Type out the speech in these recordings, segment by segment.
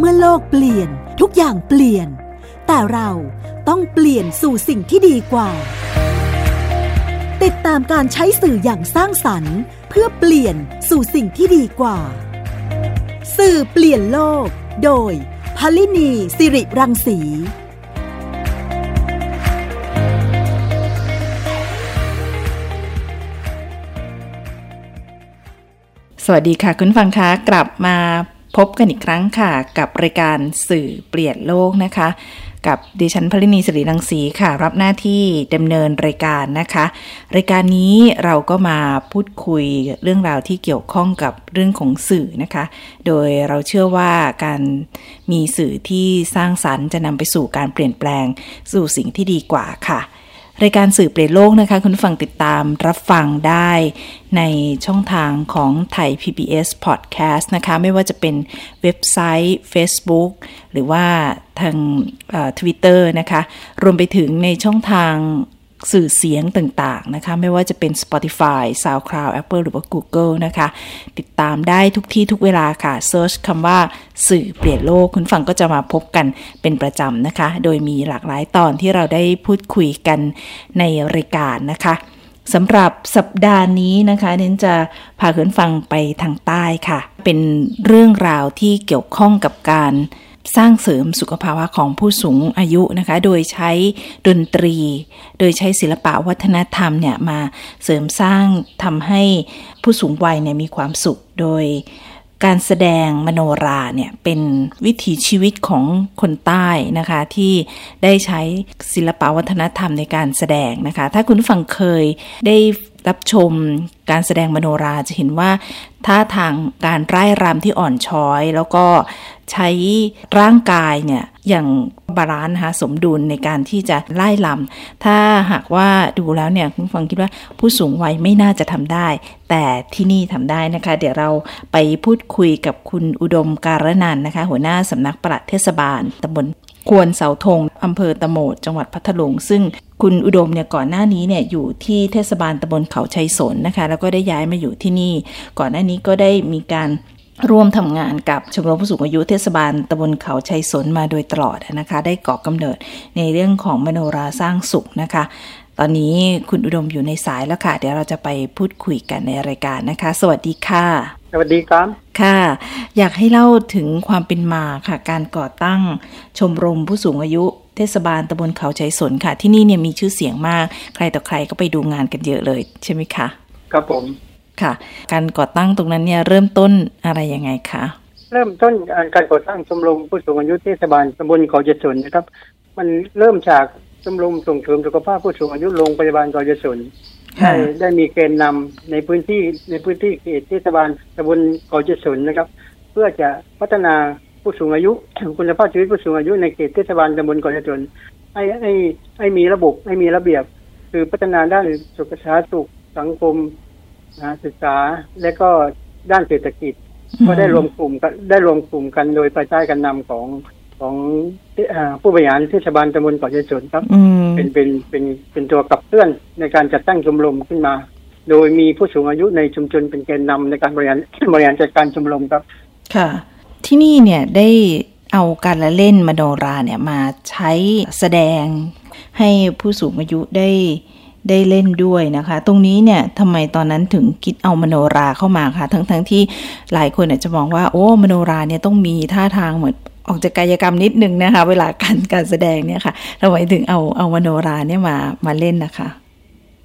เมื่อโลกเปลี่ยนทุกอย่างเปลี่ยน แต่เราต้องเปลี่ยนสู่สิ่งที่ดีกว่า ติดตามการใช้สื่ออย่างสร้างสรรค์ เพื่อเปลี่ยนสู่สิ่งที่ดีกว่า สื่อเปลี่ยนโลก โดยพลินีสิริรังสีสวัสดีค่ะ คุณฟังคะกลับมา พบกันอีกครั้งค่ะ กับรายการสื่อเปลี่ยนโลกนะคะ กับดิฉันพลินีสิริรังสีค่ะ รับหน้าที่ดำเนินรายการนะคะ รายการนี้เราก็มาพูดคุยเรื่องราวที่เกี่ยวข้องกับเรื่องของสื่อนะคะ โดยเราเชื่อว่าการมีสื่อที่สร้างสรรค์จะนำไปสู่การเปลี่ยนแปลงสู่สิ่งที่ดีกว่าค่ะ รายการสื่อเปลี่ยนโลกนะคะ คุณฟังติดตามรับฟังได้ในช่องทางของไทย PBS Podcast นะคะ ไม่ว่าจะเป็นเว็บไซต์ Facebook หรือว่าทางทวิตเตอร์นะคะ รวมไปถึงในช่องทาง สื่อเสียงต่างๆนะคะ ไม่ว่าจะเป็น Spotify, SoundCloud, Apple หรือว่า Google นะคะ ติดตามได้ทุกที่ทุกเวลาค่ะ Search คำว่าสื่อเปลี่ยนโลก คุณฟังก็จะมาพบกันเป็นประจำนะคะ โดยมีหลากหลายตอนที่เราได้พูดคุยกันในรายการนะคะสำหรับสัปดาห์นี้นะคะเน้นจะพาคุณฟังไปทางใต้ค่ะ เป็นเรื่องราวที่เกี่ยวข้องกับการ สร้างเสริมสุขภาวะของผู้สูงอายุนะคะ โดยใช้ดนตรี โดยใช้ศิลปะวัฒนธรรมเนี่ยมาเสริมสร้างทำให้ผู้สูงวัยเนี่ยมีความสุขโดยการแสดงมโนราเนี่ยเป็นวิถีชีวิตของคนใต้นะคะ ที่ได้ใช้ศิลปะวัฒนธรรมในการแสดงนะคะ ถ้าคุณฟังเคยได้รับชม การแสดงมโนราห์จะเห็นว่าท่าทางการร่ายรำที่อ่อนช้อย แล้วก็ใช้ร่างกายเนี่ยอย่าง balance นะคะสมดุลในการที่จะร่ายรำถ้าหากว่าดูแล้วเนี่ยคุณฟังคิดว่าผู้สูงวัยไม่น่าจะทำได้ แต่ที่นี่ทำได้นะคะ เดี๋ยวเราไปพูดคุยกับคุณอุดมการนันนะคะ หัวหน้าสำนักปลัดเทศบาลตำบลควรเสาธงอำเภอตะโมดจังหวัดพัทลุงซึ่งคุณอุดมเนี่ยก่อนหน้านี้เนี่ยอยู่ที่เทศบาลตำบลเขาชัยสนนะคะแล้วก็ได้ย้ายมาอยู่ที่นี่ ก่อนหน้านี้ก็ได้มีการร่วมทำงานกับชมรมผู้สูงอายุเทศบาลตำบลเขาชัยสนมาโดยตลอดนะคะ ได้ก่อกำเนิดในเรื่องของมโนราสร้างสุขนะคะ ตอนนี้คุณอุดมอยู่ในสายแล้วค่ะ เดี๋ยวเราจะไปพูดคุยกันในรายการนะคะ สวัสดีค่ะ สวัสดีครับ ค่ะ อยากให้เล่าถึงความเป็นมาค่ะ การก่อตั้งชมรมผู้สูงอายุเทศบาลตำบลเขาชัยสนค่ะ ที่นี่เนี่ยมีชื่อเสียงมาก ใครต่อใครก็ไปดูงานกันเยอะเลยใช่ไหมคะ ครับผมค่ะ การก่อตั้งตรงนั้นเนี่ยเริ่มต้นอะไรยังไงคะเริ่มต้นการก่อตั้งชมรมผู้สูงอายุเทศบาลตำบลเขาชัยสนนะครับ มันเริ่มจากชมรมส่งเสริมสุขภาพผู้สูงอายุโรงพยาบาลเขาชัยสนได้ได้มีเกณฑ์นำในพื้นที่ในพื้นที่เขตเทศบาลตำบลเขาชัยสนนะครับ เพื่อจะพัฒนาผู้สูงอายุคุณภาพชีวิตผู้สูงอายุในเขตเทศบาลตำบลเขาชัยสนให้ให้ให้มีระบบให้มีระเบียบ คือพัฒนาด้านสุขภาพสุข สังคมศึกษาและก็ด้านเศรษฐกิจ ก็ได้รวมกลุ่มกันได้รวมกลุ่มกันโดยภายใต้การนำของของผู้บริหารเทศบาลตำบลเกาะเยสนครับ เป็นเป็นเป็นเป็นตัวกับเคลื่อนในการจัดตั้งชมรมขึ้นมา โดยมีผู้สูงอายุในชุมชนเป็นแกนนำในการบริหารบริหารจัดการชมรมครับ ค่ะ ที่นี่เนี่ยได้เอาการละเล่นมโนราเนี่ยมาใช้แสดงให้ผู้สูงอายุได้ ได้เล่นด้วยนะคะ ตรงนี้เนี่ยทำไมตอนนั้นถึงคิดเอามโนราเข้ามาคะทั้งทั้งที่หลายคนอาจจะมองว่า โอ้มโนราเนี่ยต้องมีท่าทางเหมือนออกจากกายกรรมนิดนึงนะคะ เวลาการการแสดงเนี่ยค่ะทำไมถึงเอาเอามโนราเนี่ยมามาเล่นนะคะ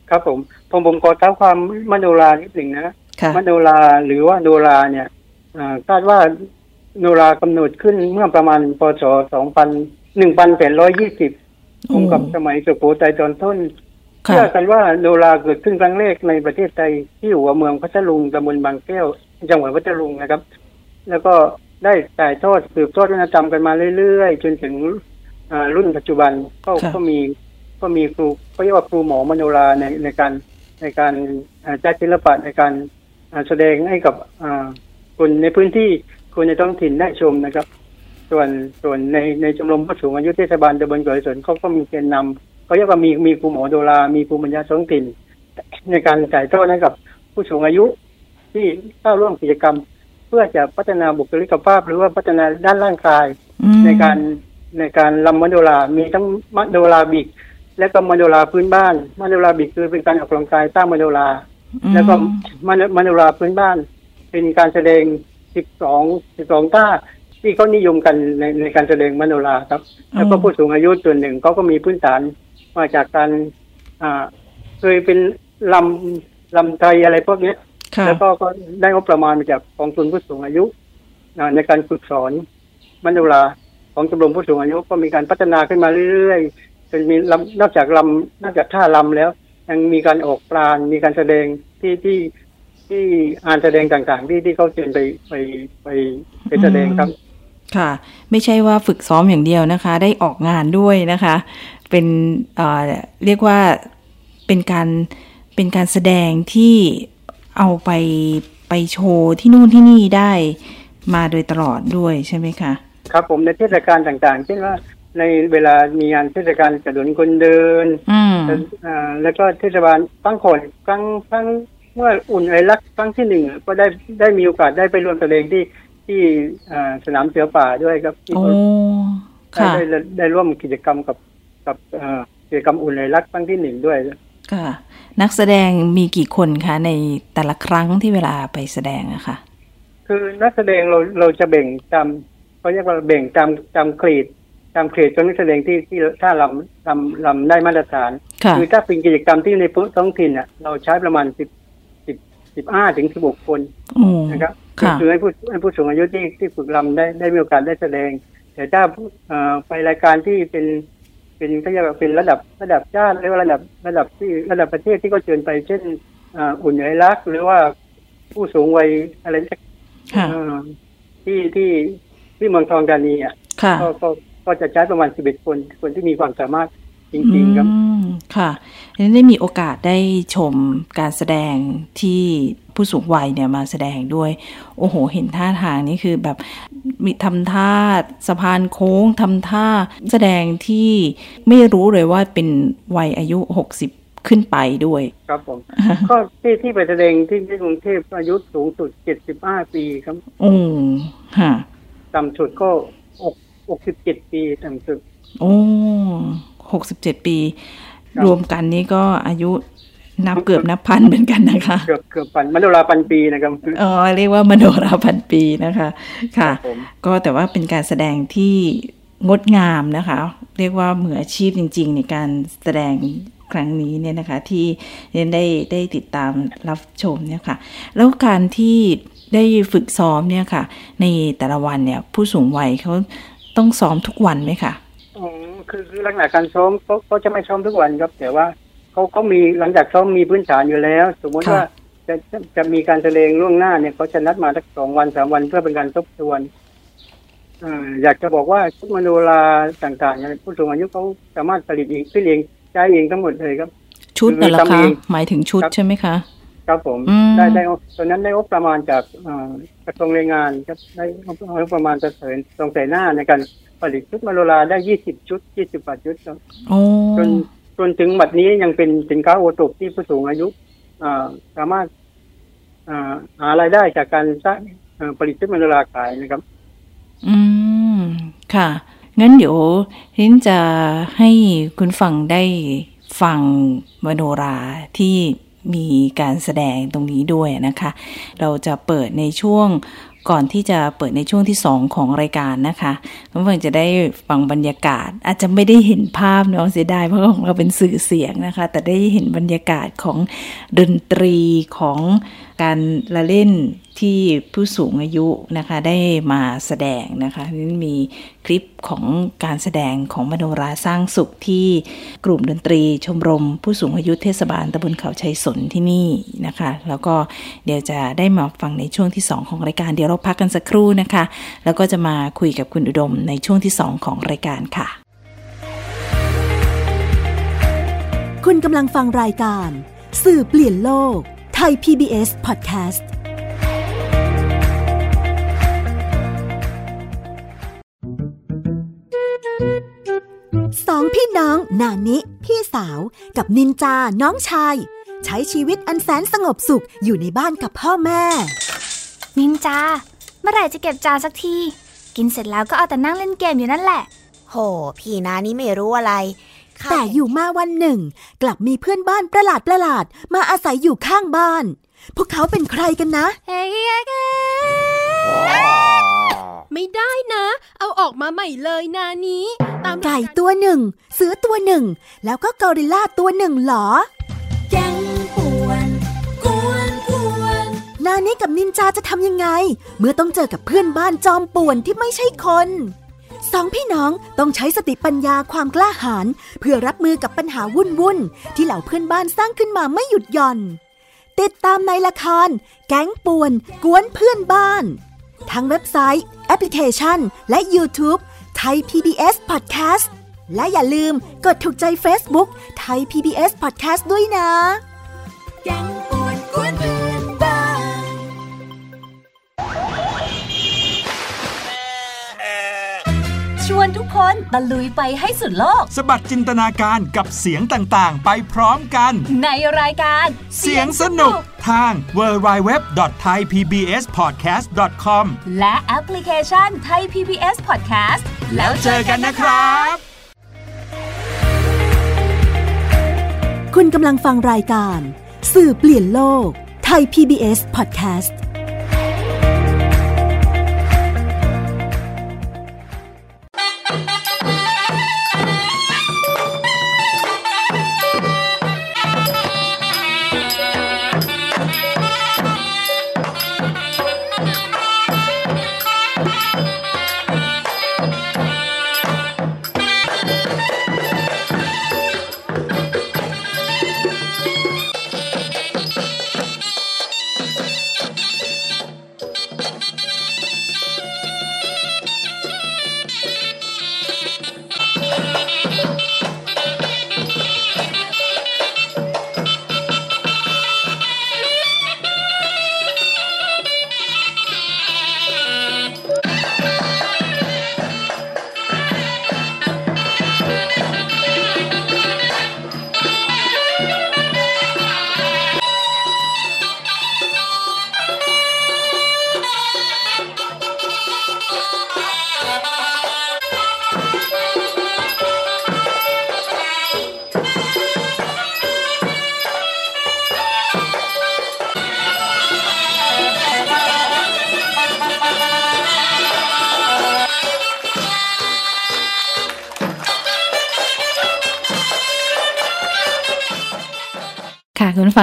ครับผมผมผมขอเท้าความมโนรานิดหนึ่งนะมโนราหรือว่าโนราเนี่ยคาดว่าโนรากำหนดขึ้นเมื่อประมาณพศสองพันหนึ่งพันแปดร้อยยี่สิบตรงกับสมัยสุโขทัยตอนต้น เชื่อกันว่าโนราเกิดขึ้นครั้งแรกในประเทศไทยที่หัวเมืองพัทลุงตำบลบางแก้วจังหวัดพัทลุงนะครับ แล้วก็ได้ถ่ายทอดสืบทอดวัฒนธรรมกันมาเรื่อยๆ จนถึงรุ่นปัจจุบันก็ก็มีก็มีครูก็เรียกว่าครูหมอมโนราในในการในการจัดศิลปะในการแสดงให้กับคนในพื้นที่คนในท้องถิ่นได้ชมนะครับ ส่วนส่วนในในชมรมผู้สูงอายุเทศบาลตำบลเกยสนเขาก็มีเกณฑ์นำ เขาเรียกว่ามีมีครูหมอโดรา มีภูมิปัญญาท้องถิ่น ในการจ่ายทอดให้กับผู้สูงอายุ ที่เข้าร่วมกิจกรรมพื่อจะพัฒนาบุคลิกภาพ หรือว่าพัฒนาด้านร่างกาย ในการในการลำมโนรามีทั้งมโนราบิก และก็มโนราพื้นบ้านมโนราบิกคือเป็นการออกกำลังกายสร้างมโนราแล้วก็มโนราพื้นบ้าน เป็นการแสดงสิบสองสิบสองท่าที่เขานิยมกันในในการแสดงมโนราครับ แล้วก็ผู้สูงอายุส่วนหนึ่งเขาก็มีพื้นฐาน มาจากการอ่าเคยเป็นลำลำไทยอะไรพวกนี้แล้วก็ก็ได้งบประมาณมาจากกองทุนผู้สูงอายุในการฝึกสอนมโนราของชมรมผู้สูงอายุก็มีการพัฒนาขึ้นมาเรื่อยๆจนมีลำนอกจากลำนอกจากท่าลำแล้ว ยังมีการออกปลานมีการแสดงที่ที่ที่อ่านแสดงต่างๆ ที่ที่เขาเชิญไปไปไปไปแสดงครับ ค่ะ ไม่ใช่ว่าฝึกซ้อมอย่างเดียวนะคะ ได้ออกงานด้วยนะคะ เป็นเอ่อเรียกว่าเป็นการเป็นการแสดงที่เอาไปไปโชว์ที่นู่นที่นี่ได้มาโดยตลอดด้วยใช่ไหมคะ ครับผมในเทศกาลต่างๆ เช่นว่าในเวลามีงานเทศกาลกระดุนคนเดินอ่าแล้วก็เทศบาลตั้งคนครั้งครั้งเมื่ออุ่นไอรักครั้งที่หนึ่งก็ได้ได้มีโอกาสได้ไปร่วมแสดงที่ ที่สนามเสือป่าด้วยครับที่ได้ได้ได้ร่วมกิจกรรมกับกับกิจกรรมอุ่นไอรักครั้งที่หนึ่งด้วยค่ะ นักแสดงมีกี่คนคะในแต่ละครั้งที่เวลาไปแสดงอะคะคือนักแสดงเราเราจะแบ่งจำเขาเรียกว่าแบ่งจำจำกรีดจำกรีดจนนักแสดงที่ที่ถ้าลำลำลำได้มาตรฐาน คือถ้าเป็นกิจกรรมที่ในพื้นท้องถิ่นอะเราใช้ประมาณสิบ สิบสิบห้าถึงสิบหกคนนะครับคือให้ผู้ให้ผู้สูงอายุที่ที่ฝึกลำได้ได้มีโอกาสได้แสดง แต่ถ้าไปรายการที่เป็นเป็นก็จะเป็นระดับระดับชาติหรือว่าระดับระดับที่ระดับประเทศที่ก็เชิญไป เช่นอุ่นใหญ่รัก หรือว่าผู้สูงวัยอะไรที่ที่ที่เมืองทองธานีอะก็ก็จะใช้ประมาณสิบเอ็ดคนคนที่มีความสามารถ จริง ๆ ครับค่ะนี้ได้มีโอกาสได้ชมการแสดงที่ผู้สูงวัยเนี่ยมาแสดงด้วย โอ้โห เห็นท่าทางนี่คือแบบมีทำท่าสะพานโค้งทำท่าแสดงที่ไม่รู้เลยว่าเป็นวัยอายุหกสิบขึ้นไปด้วย ครับผมก็ที่ที่ไปแสดงที่ที่กรุงเทพอายุสูงสุดเจ็ดสิบห้าปีครับอืมฮะต่ำสุดก็อกหกสิบเจ็ดปีต่ำสุด โอ้หกสิบเจ็ดปี รวมกันนี้ก็อายุนับเกือบนับพันเหมือนกันนะคะ เกือบเกือบพันมโนราพันปีนะครับอ๋อเรียกว่ามโนราพันปีนะคะ ค่ะ ก็แต่ว่าเป็นการแสดงที่งดงามนะคะ เรียกว่ามืออาชีพจริง ๆ ในการแสดงครั้งนี้เนี่ยนะคะ ที่เรียนได้ได้ติดตามรับชมเนี่ยค่ะ แล้วการที่ได้ฝึกซ้อมเนี่ยค่ะ ในแต่ละวันเนี่ย ผู้สูงวัยเขาต้องซ้อมทุกวันไหมคะอ๋อ คือคือลักษณะการซ้อมเขาเขาจะไม่ซ้อมทุกวันครับ แต่ว่าเขาเขามีหลังจากซ้อมมีพื้นฐานอยู่แล้ว สมมติว่าจะจะมีการแสดงล่วงหน้าเนี่ยเขาจะนัดมาสักสองวันสามวันเพื่อเป็นการทบทวนอยากจะบอกว่าชุดมโนราต่างๆผู้สูงอายุเขาสามารถผลิตเองขึ้นเองใช้เองทั้งหมดเลยครับ ชุดน่ะละคะหมายถึงชุดใช่ไหมคะครับผมได้ได้ตอนนั้นได้งบประมาณจากกระทรวงแรงงานครับได้งบประมาณจะเสริมตรงใส่หน้าในการ ผลิตชุดมาโนราได้ยี่สิบชุดยี่สิบาทชุดครับจนจนถึงบัดนี้ยังเป็นสินค้าโอท็ปที่ผู้สูงอายุสามารถหารายได้จากการสร้างผลิตชุดมาโนราขายนะครับ อืมค่ะ งั้นเดี๋ยวทินจะให้คุณฟังได้ฟังมโนราที่มีการแสดงตรงนี้ด้วยนะคะ เราจะเปิดในช่วง ก่อนที่จะเปิดในช่วงที่สองของรายการนะคะน้องเฟิงจะได้ฟังบรรยากาศ อาจจะไม่ได้เห็นภาพเนาะเสียดายเพราะของเราเป็นสื่อเสียงนะคะ แต่ได้เห็นบรรยากาศของดนตรีของ การละเล่นที่ผู้สูงอายุนะคะได้มาแสดงนะคะนี่มีคลิปของการแสดงของมโนราสร้างสุขที่กลุ่มดนตรีชมรม ผู้สูงอายุเทศบาลตำบลเขาชัยสนที่นี่นะคะ แล้วก็เดี๋ยวจะได้มาฟังในช่วงที่ 2 ของรายการเดี๋ยวเราพักกันสักครู่นะคะ แล้วก็จะมาคุยกับคุณอุดมในช่วงที่ 2 ของรายการค่ะ คุณกำลังฟังรายการ สื่อเปลี่ยนโลก ไทย PBS Podcast สองพี่น้องนานิพี่สาวกับนินจาน้องชาย ใช้ชีวิตอันแสนสงบสุขอยู่ในบ้านกับพ่อแม่ นินจา เมื่อไหร่จะเก็บจานสักที กินเสร็จแล้วก็เอาแต่นั่งเล่นเกมอยู่นั่นแหละ โห พี่นานี่ไม่รู้อะไร แต่อยู่มาวันหนึ่ง กลับมีเพื่อนบ้านประหลาดประหลาดมาอาศัยอยู่ข้างบ้าน พวกเขาเป็นใครกันนะไม่ได้นะ เอาออกมาใหม่เลยนานี้ ตามไก่ตัวหนึ่ง เสือตัวหนึ่ง แล้วก็กอริลลาตัวหนึ่งหรอแกงป่วนกวนกวนนานี้กับนินจาจะทำยังไง เมื่อต้องเจอกับเพื่อนบ้านจอมป่วนที่ไม่ใช่คน สองพี่น้องต้องใช้สติปัญญาความกล้าหาญเพื่อรับมือกับปัญหาวุ่นวุ่นที่เหล่าเพื่อนบ้านสร้างขึ้นมาไม่หยุดหย่อน ติดตามในละคร แก๊งป่วน กวนเพื่อนบ้าน ทั้งเว็บไซต์ แอปพลิเคชัน และ YouTube ไทย PBS Podcast และอย่าลืมกดถูกใจ Facebook ไทย PBS Podcast ด้วยนะ แก๊ง คนตะลุยไปให้สุดโลก สบัดจินตนาการกับเสียงต่างๆ ไปพร้อมกัน ในรายการเสียงสนุกทาง www.thaipbspodcast.com และแอปพลิเคชัน Thai PBS Podcast แล้วเจอกันนะครับ คุณกำลังฟังรายการ สื่อเปลี่ยนโลก ไทย PBS Podcast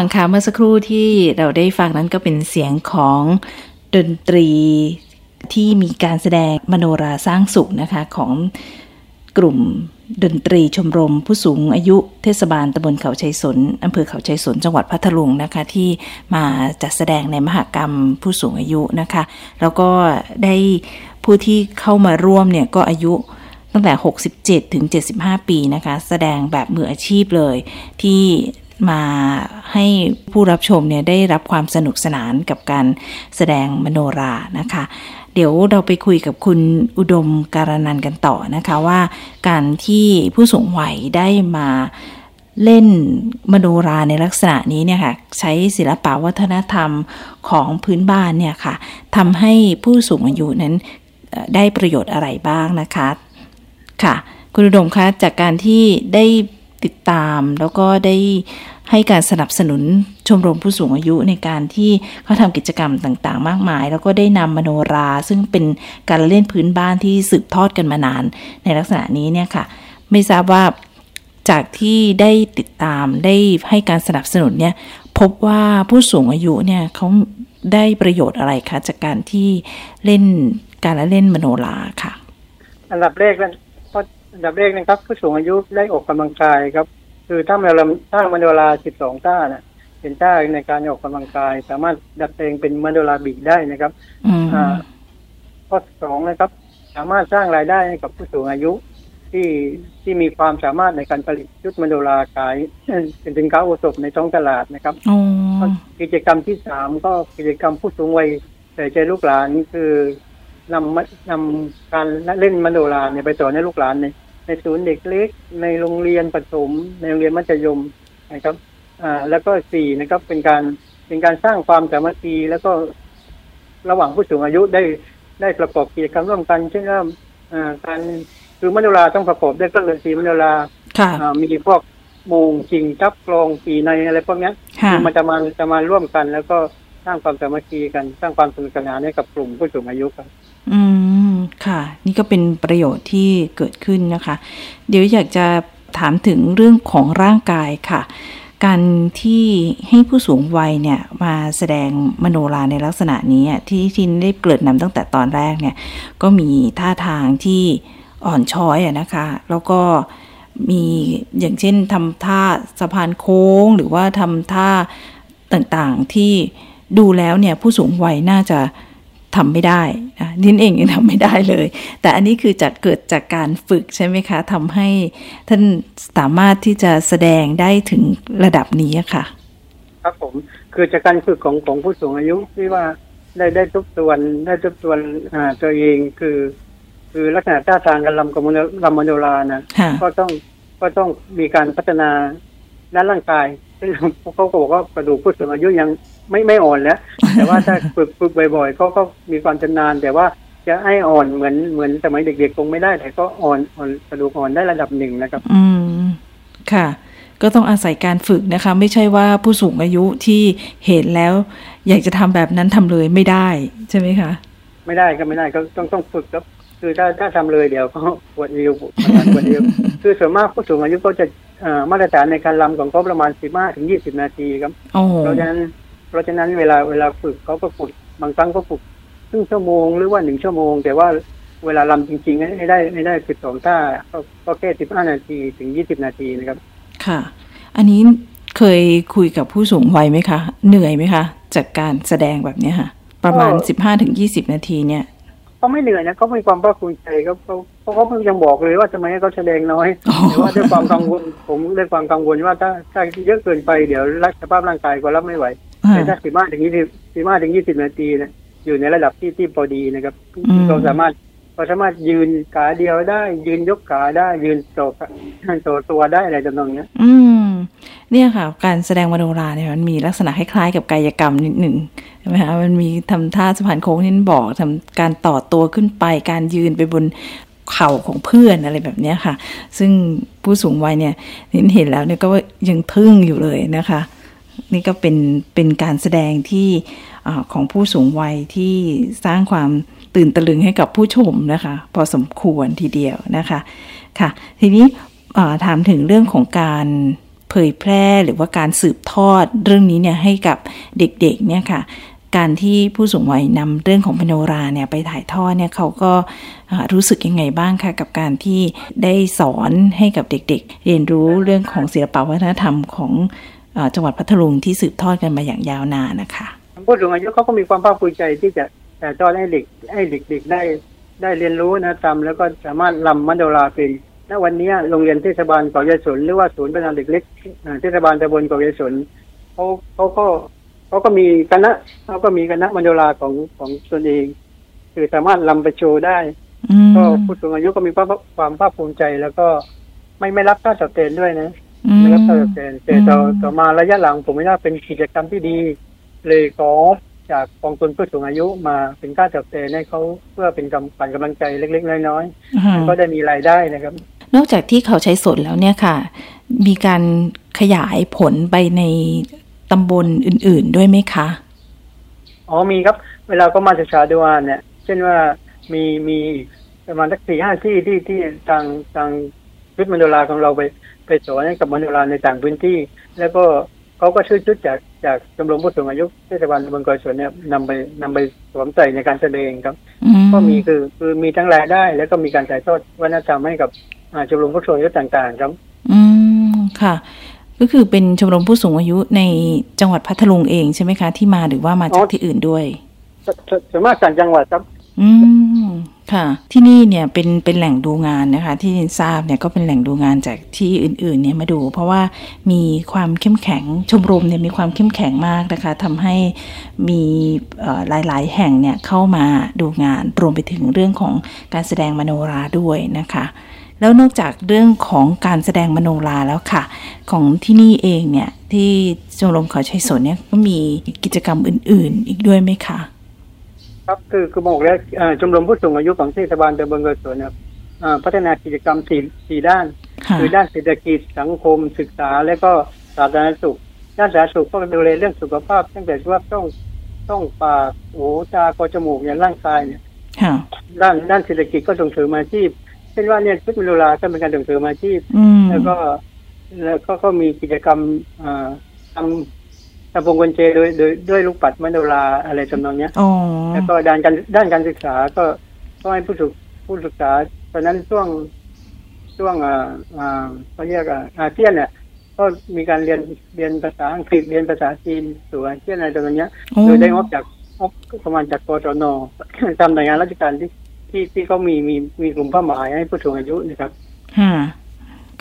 ฟังคะเมื่อสักครู่ที่เราได้ฟังนั้นก็เป็นเสียงของดนตรีที่มีการแสดงมโนราสร้างสุขนะคะของกลุ่มดนตรีชมรม ผู้สูงอายุเทศบาลตำบลเขาชัยสนอำเภอเขาชัยสนจังหวัดพัทลุงนะคะที่มาจัดแสดงในมหกรรมผู้สูงอายุนะคะ แล้วก็ได้ผู้ที่เข้ามาร่วมเนี่ยก็อายุตั้งแต่ 67 ถึง 75 ปีนะคะ แสดงแบบมืออาชีพเลย ที่ มาให้ผู้รับชมเนี่ยได้รับความสนุกสนานกับการแสดงมโนรานะคะ เดี๋ยวเราไปคุยกับคุณอุดมการนันกันต่อนะคะว่าการที่ผู้สูงวัยได้มาเล่นมโนราในลักษณะนี้เนี่ยค่ะใช้ศิลปะวัฒนธรรมของพื้นบ้านเนี่ยค่ะทำให้ผู้สูงอายุนั้นได้ประโยชน์อะไรบ้างนะคะ ค่ะ คุณอุดมคะจากการที่ได้ ติดตาม แล้วก็ได้ให้การสนับสนุนชมรมผู้สูงอายุในการที่เขาทำกิจกรรมต่างๆ มากมาย แล้วก็ได้นำมโนรา ซึ่งเป็นการเล่นพื้นบ้านที่สืบทอดกันมานาน ในลักษณะนี้เนี่ยค่ะ ไม่ทราบว่าจากที่ได้ติดตามได้ให้การสนับสนุนเนี่ยพบว่าผู้สูงอายุเนี่ยเขาได้ประโยชน์อะไรคะจากการที่เล่นการละเล่นมโนราค่ะ อันดับแรกอัน ดับแรกนะครับ ผู้สูงอายุได้ออกกำลังกายครับ คือถ้าเราถ้ามโนราสิบสองท่าเนี่ยเป็นท่าในการออกกำลังกาย สามารถดัดแปลงเป็นมโนราบีได้นะครับอ่าข้อสองนะครับ สามารถสร้างรายได้ให้กับผู้สูงอายุ ที่ที่มีความสามารถในการผลิตชุดมโนราขายเป็นสินค้าโอสถในท้องตลาดนะครับกิจกรรมที่สามก็กิจกรรมผู้สูงวัยใส่ใจลูกหลานนี่คือ นำนำการเล่นมโนราเนี่ยไปสอนให้ลูกหลานในในศูนย์เด็กเล็ก ในโรงเรียนประถมในโรงเรียนมัธยมนะครับ อ่า แล้วก็สี่นะครับเป็นการเป็นการสร้างความสามัคคีแล้วก็ระหว่างผู้สูงอายุได้ได้ประกอบกิจกรรมร่วมกันเช่นว่าการคือมโนราต้องประกอบด้วยเครื่องดนตรีมโนรามีพวกโมงจริงจับกลองปีในอะไรพวกนี้มันจะมาจะมาร่วมกัน แล้วก็สร้างความสามัคคีกันสร้างความสนุกสนานให้กับกลุ่มผู้สูงอายุครับ อืม ค่ะ นี่ก็เป็นประโยชน์ที่เกิดขึ้นนะคะ เดี๋ยวอยากจะถามถึงเรื่องของร่างกายค่ะ การที่ให้ผู้สูงวัยเนี่ยมาแสดงมโนราในลักษณะนี้ที่ทินได้เกิดนำตั้งแต่ตอนแรกเนี่ย ก็มีท่าทางที่อ่อนช้อยอะนะคะ แล้วก็มีอย่างเช่นทำท่าสะพานโค้งหรือว่าทำท่าต่างๆที่ดูแล้วเนี่ยผู้สูงวัยน่าจะ ทำไม่ได้นะนินเองยังทำไม่ได้เลย แต่อันนี้คือจะเกิดจากการฝึกใช่ไหมคะทำให้ท่านสามารถที่จะแสดงได้ถึงระดับนี้ค่ะ ครับผมคือจากการฝึกของของผู้สูงอายุที่ว่าได้ได้ทุกส่วนได้ทุกส่วนอ่าตัวเองคือ คือลักษณะท่าทางการลำกับลำมโนรานะก็ต้องก็ต้องมีการพัฒนาด้านร่างกายซึ่งเขาก็บอกว่ากระดูกผู้สูงอายุยัง ไม่ไม่อ่อนแล้ว แต่ว่าถ้าฝึกฝึกบ่อยๆก็ก็มีความชำนาญแต่ว่าจะให้อ่อนเหมือนเหมือนสมัยเด็กๆคงไม่ได้ แต่ก็อ่อนอ่อนกระดูกอ่อนได้ระดับหนึ่งนะครับ อืมค่ะ ก็ต้องอาศัยการฝึกนะคะ ไม่ใช่ว่าผู้สูงอายุที่เห็นแล้ว อยากจะทำแบบนั้นทำเลยไม่ได้ใช่ไหมคะ ไม่ได้ก็ไม่ได้ก็ต้องต้องฝึกครับคือถ้าถ้าทำเลยเดี๋ยวก็ปวดเอวปวดเอวคือส่วนมากผู้สูงอายุก็จะมาตรฐานในการลำของเขาประมาณสิบห้าถึงยี่สิบนาทีครับเพราะฉะนั้น เพราะฉะนั้นเวลาเวลาฝึกเขาก็ฝึกบางครั้งก็ฝึกครึ่งชั่วโมงหรือว่าหนึ่งชั่วโมง แต่ว่าเวลาลำจริงๆให้ได้ให้ได้สิบสองท่าก็แค่สิบห้านาทีถึงยี่สิบนาทีนะครับ ค่ะ อันนี้เคยคุยกับผู้สูงวัยไหมคะ เหนื่อยไหมคะจากการแสดงแบบนี้ค่ะ ประมาณสิบห้าถึงยี่สิบนาทีเนี่ยเขาไม่เหนื่อยนะเขามีความภาคภูมิใจเขาเขาเขาเพิ่งยังบอกเลยว่าทำไมเขาแสดงน้อยแต่ว่าด้วยความกังวลผมด้วยความกังวลว่าถ้าถ้าเยอะเกินไปเดี๋ยวรักสภาพร่างกายก็รับไม่ไหว แต่ถ้าสิบห้าถึงยี่สิบสิบห้าถึงยี่สิบนาทีเนี่ยอยู่ในระดับที่ที่พอดีนะครับเราสามารถเราสามารถยืนขาเดียวได้ ยืนยกขาได้ ยืนโตโตตัวได้อะไรจำนองเนี้ย อืม เนี่ยค่ะ การแสดงมโนราเนี่ยมันมีลักษณะคล้ายๆกับกายกรรมนิดหนึ่งใช่ไหมคะมันมีทำท่าสะพานโค้งที่นบอกทำการต่อตัวขึ้นไป การยืนไปบนเข่าของเพื่อนอะไรแบบนี้ค่ะ ซึ่งผู้สูงวัยเนี่ยนินเห็นแล้วเนี่ยก็ยังทึ่งอยู่เลยนะคะ นี่ก็เป็นเป็นการแสดงที่ของผู้สูงวัยที่สร้างความตื่นตะลึงให้กับผู้ชมนะคะ พอสมควรทีเดียวนะคะค่ะ ทีนี้ถามถึงเรื่องของการเผยแพร่หรือว่าการสืบทอดเรื่องนี้เนี่ยให้กับเด็กๆเนี่ยค่ะการที่ผู้สูงวัยนำเรื่องของพโนราเนี่ยไปถ่ายทอดเนี่ยเขาก็รู้สึกยังไงบ้างคะกับการที่ได้สอนให้กับเด็กๆ เรียนรู้เรื่องของศิลปวัฒนธรรมของ จังหวัดพัทลุงที่สืบทอดกันมาอย่างยาวนานนะคะผู้สูงอายุเขาก็มีความภาคภูมิใจที่จะแต่ตอนให้เด็กให้เด็กๆได้ได้เรียนรู้นะทำแล้วก็สามารถลำมโนราเป็นณวันนี้โรงเรียนเทศบาลเกาะยศนหรือว่าศูนย์พัฒนาเด็กเล็กเทศบาลตำบลเกาะยศนเขาเขาก็เขาก็มีคณะเขาก็มีคณะมโนราของของตนเอง คือสามารถลำไปโชว์ได้ก็ผู้สูงอายุก็มีความความภาคภูมิใจแล้วก็ไม่ไม่รับค่าตอบแทนด้วยนะ ไม่รับค่าตอบแทนแต่ต่อต่อมาระยะหลังผมไม่ว่าเป็นกิจกรรมที่ดี เลยขอจากกองทุนผู้สูงอายุมาเป็นค่าตอบแทนให้เขาเพื่อเป็นกำปั่นกำลังใจเล็ก ๆ น้อยๆก็ได้มีรายได้นะครับ นอกจากที่เขาใช้สดแล้วเนี่ยค่ะ มีการขยายผลไปในตำบลอื่น ๆด้วยไหมคะ อ๋อมีครับ เวลาก็มาจากชาดวานเนี่ย เช่นว่ามีมีประมาณสักสี่ห้าที่ที่ที่ทางทางชุดมโนราของเราไป ไปสอนให้กับมโนราในต่างพื้นที่ แล้วก็เขาก็ช่วยชุดจากจากชมรมผู้สูงอายุเทศบาลตำบลกอยสวนเนี่ยนำไปนำไปสวมใส่ในการแสดงครับ ก็มีคือคือมีทั้งรายได้ แล้วก็มีการถ่ายทอดวัฒนธรรมให้กับชมรมผู้สูงอายุต่างๆ ครับ อืมค่ะ ก็คือเป็นชมรมผู้สูงอายุในจังหวัดพัทลุงเองใช่ไหมคะ ที่มาหรือว่ามาจากที่อื่นด้วยส่วนมากต่างจังหวัดครับ อืมค่ะ ที่นี่เนี่ยเป็นเป็นแหล่งดูงานนะคะ ที่ทราบเนี่ยก็เป็นแหล่งดูงานจากที่อื่นๆเนี่ยมาดู เพราะว่ามีความเข้มแข็งชมรมเนี่ยมีความเข้มแข็งมากนะคะทำให้มีหลายๆ แห่งเนี่ยเข้ามาดูงานรวมไปถึงเรื่องของการแสดงมโนราด้วยนะคะแล้วนอกจากเรื่องของการแสดงมโนราแล้วค่ะ ของที่นี่เองเนี่ยที่ชมรมเขาชัยสนเนี่ยก็มีกิจกรรมอื่น ๆ อีกด้วยไหมคะ ครับคือคือบอกแล้วชมรมผู้สูงอายุของเทศบาลตำบลกระสวนนะครับพัฒนากิจกรรมสี่สี่ด้าน คือด้านเศรษฐกิจสังคมศึกษา และก็สาธารณสุข ด้านสาธารณสุขก็ดูแลเรื่องสุขภาพ ตั้งแต่ว่าต้องต้องปากหูตาคอจมูกเนี่ยร่างกายเนี่ยด้านด้านเศรษฐกิจก็ส่งเสริมอาชีพ เช่นว่าเนี่ยชุดมิโลลาก็เป็นการส่งเสริมอาชีพแล้วก็แล้วก็ก็มีกิจกรรมทำ ทำพวงกุญแจโดยโดยด้วยลูกปัดมโนราอะไรจำนองเนี้ยแล้วก็ด้านการด้านการศึกษาก็ก็ให้ผู้ศึกผู้ศึกษาตอนนั้นช่วงช่วงอ่าอ่าเขาเรียกอ่าอาเซียนเนี่ยก็มีการเรียนเรียนภาษาอังกฤษเรียนภาษาจีนสู่อาเซียนอะไรตรงนี้โดยได้งบจากงบประมาณจากกจนตามหน่วยงานราชการที่ที่ที่เขามีมีมีกลุ่มเป้าหมายให้ผู้สูงอายุนะครับฮะ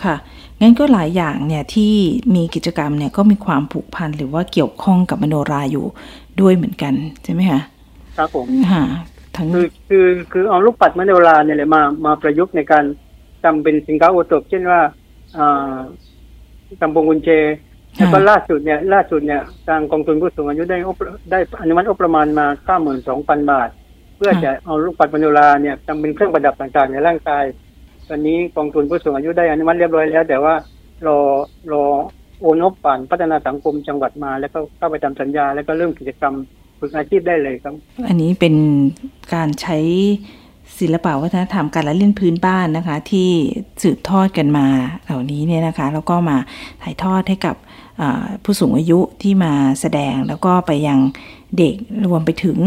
ค่ะ งั้นก็หลายอย่างเนี่ยที่มีกิจกรรมเนี่ยก็มีความผูกพันหรือว่าเกี่ยวข้องกับมโนราอยู่ด้วยเหมือนกันใช่ไหมคะครับผมค่ะทั้งคือคือคือเอาลูกปัดมโนราเนี่ยเลยมามาประยุกต์ในการจำเป็นสินค้าโอทบเช่นว่าอ่าจำปงกุญเจแล้วก็ล่าสุดเนี่ยล่าสุดเนี่ยทางกองทุนผู้สูงอายุได้ได้อนุมัติงบประมาณมาเก้าหมื่นสองพันบาท เพื่อจะเอาลูกปัดมโนราเนี่ยจำเป็นเครื่องประดับต่างๆในร่างกาย ตอนนี้กองทุนผู้สูงอายุได้อนุมัติเรียบร้อยแล้ว แต่ว่ารอรอโอนบผ่านพัฒนาสังคมจังหวัดมา แล้วก็เข้าไปทำสัญญา แล้วก็เริ่มกิจกรรมฝึกอาชีพได้เลยครับ อันนี้เป็นการใช้ศิลปะวัฒนธรรมการละเล่นพื้นบ้านนะคะ ที่สืบทอดกันมาเหล่านี้เนี่ยนะคะ แล้วก็มาถ่ายทอดให้กับผู้สูงอายุที่มาแสดงแล้วก็ไปยังเด็กรวมไปถึง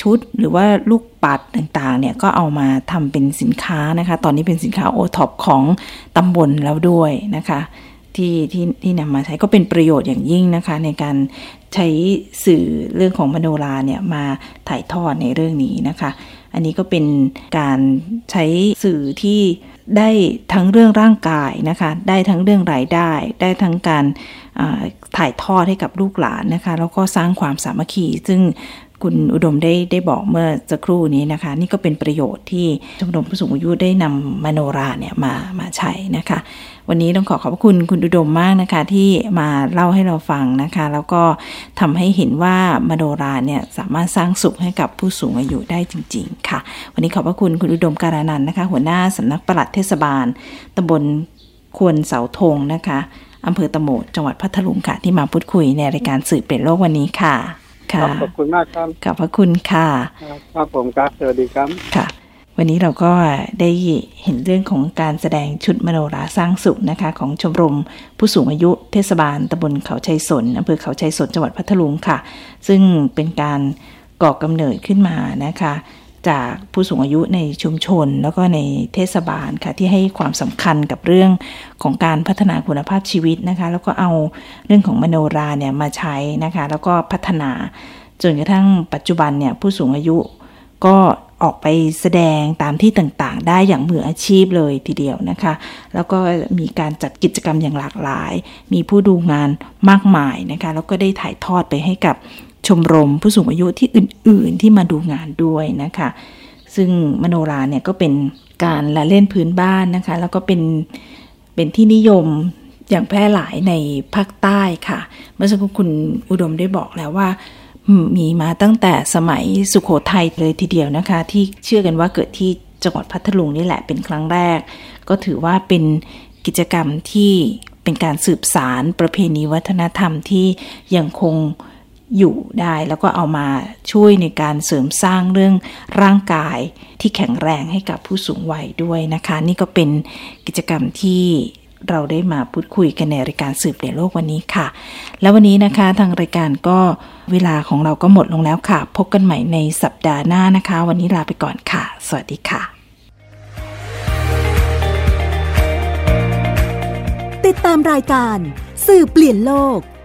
ชุดหรือว่าลูกปัดต่างๆเนี่ยก็เอามาทำเป็นสินค้านะคะ ตอนนี้เป็นสินค้าโอท็อปของตำบลแล้วด้วยนะคะที่ที่ที่นำมาใช้ก็เป็นประโยชน์อย่างยิ่งนะคะ ในการใช้สื่อเรื่องของมโนราเนี่ยมาถ่ายทอดในเรื่องนี้นะคะ อันนี้ก็เป็นการใช้สื่อที่ได้ทั้งเรื่องร่างกายนะคะ ได้ทั้งเรื่องรายได้ ได้ทั้งการถ่ายทอดให้กับลูกหลานนะคะ แล้วก็สร้างความสามัคคี ซึ่ง คุณอุดมได้ได้บอกเมื่อสักครู่นี้นะคะ นี่ก็เป็นประโยชน์ที่ชมรมผู้สูงอายุได้นำมโนราเนี่ยมามาใช้นะคะ วันนี้ต้องขอขอบคุณคุณอุดมมากนะคะ ที่มาเล่าให้เราฟังนะคะ แล้วก็ทำให้เห็นว่ามโนราเนี่ยสามารถสร้างสุขให้กับผู้สูงอายุได้จริง ๆ ค่ะ วันนี้ขอบพระคุณคุณอุดมการานันนะคะ หัวหน้าสำนักปลัดเทศบาลตำบลควรเสาธงนะคะอำเภอตะโหมดจังหวัดพัทลุงค่ะที่มาพูดคุยในรายการสื่อเปลี่ยนโลกวันนี้ค่ะ ค่ะขอบคุณมากครับขอบพระคุณค่ะครับผมครับสวัสดีครับค่ะ วันนี้เราก็ได้เห็นเรื่องของการแสดงชุดมโนราสร้างสุขนะคะ ของชมรมผู้สูงอายุเทศบาลตำบลเขาชัยสนอำเภอเขาชัยสนจังหวัดพัทลุงค่ะ ซึ่งเป็นการก่อกำเนิดขึ้นมานะคะ จากผู้สูงอายุในชุมชน แล้วก็ในเทศบาลค่ะที่ให้ความสำคัญกับเรื่องของการพัฒนาคุณภาพชีวิตนะคะ แล้วก็เอาเรื่องของมโนราเนี่ยมาใช้นะคะ แล้วก็พัฒนาจนกระทั่งปัจจุบันเนี่ยผู้สูงอายุก็ออกไปแสดงตามที่ต่างๆ ได้อย่างมืออาชีพเลยทีเดียวนะคะ แล้วก็มีการจัดกิจกรรมอย่างหลากหลาย มีผู้ดูงานมากมายนะคะ แล้วก็ได้ถ่ายทอดไปให้กับ ชมรมผู้สูงอายุที่อื่น ๆ ที่มาดูงานด้วยนะคะ ซึ่งมโนราเนี่ยก็เป็นการละเล่นพื้นบ้านนะคะ แล้วก็เป็นเป็นที่นิยมอย่างแพร่หลายในภาคใต้ค่ะ เมื่อสักครู่คุณอุดมได้บอกแล้วว่า มีมาตั้งแต่สมัยสุขโขทัยเลยทีเดียวนะคะ ที่เชื่อกันว่าเกิดที่จังหวัดพัทลุงนี่แหละเป็นครั้งแรก ก็ถือว่าเป็นกิจกรรมที่เป็นการสืบสารประเพณีวัฒนธรรมที่ยังคง อยู่ได้ แล้วก็เอามาช่วยในการเสริมสร้างเรื่องร่างกายที่แข็งแรงให้กับผู้สูงวัยด้วยนะคะ นี่ก็เป็นกิจกรรมที่เราได้มาพูดคุยกันในรายการสืบเปลี่ยนโลกวันนี้ค่ะ แล้ววันนี้นะคะทางรายการก็เวลาของเราก็หมดลงแล้วค่ะ พบกันใหม่ในสัปดาห์หน้านะคะ วันนี้ลาไปก่อนค่ะ สวัสดีค่ะ ติดตามรายการสื่อเปลี่ยนโลก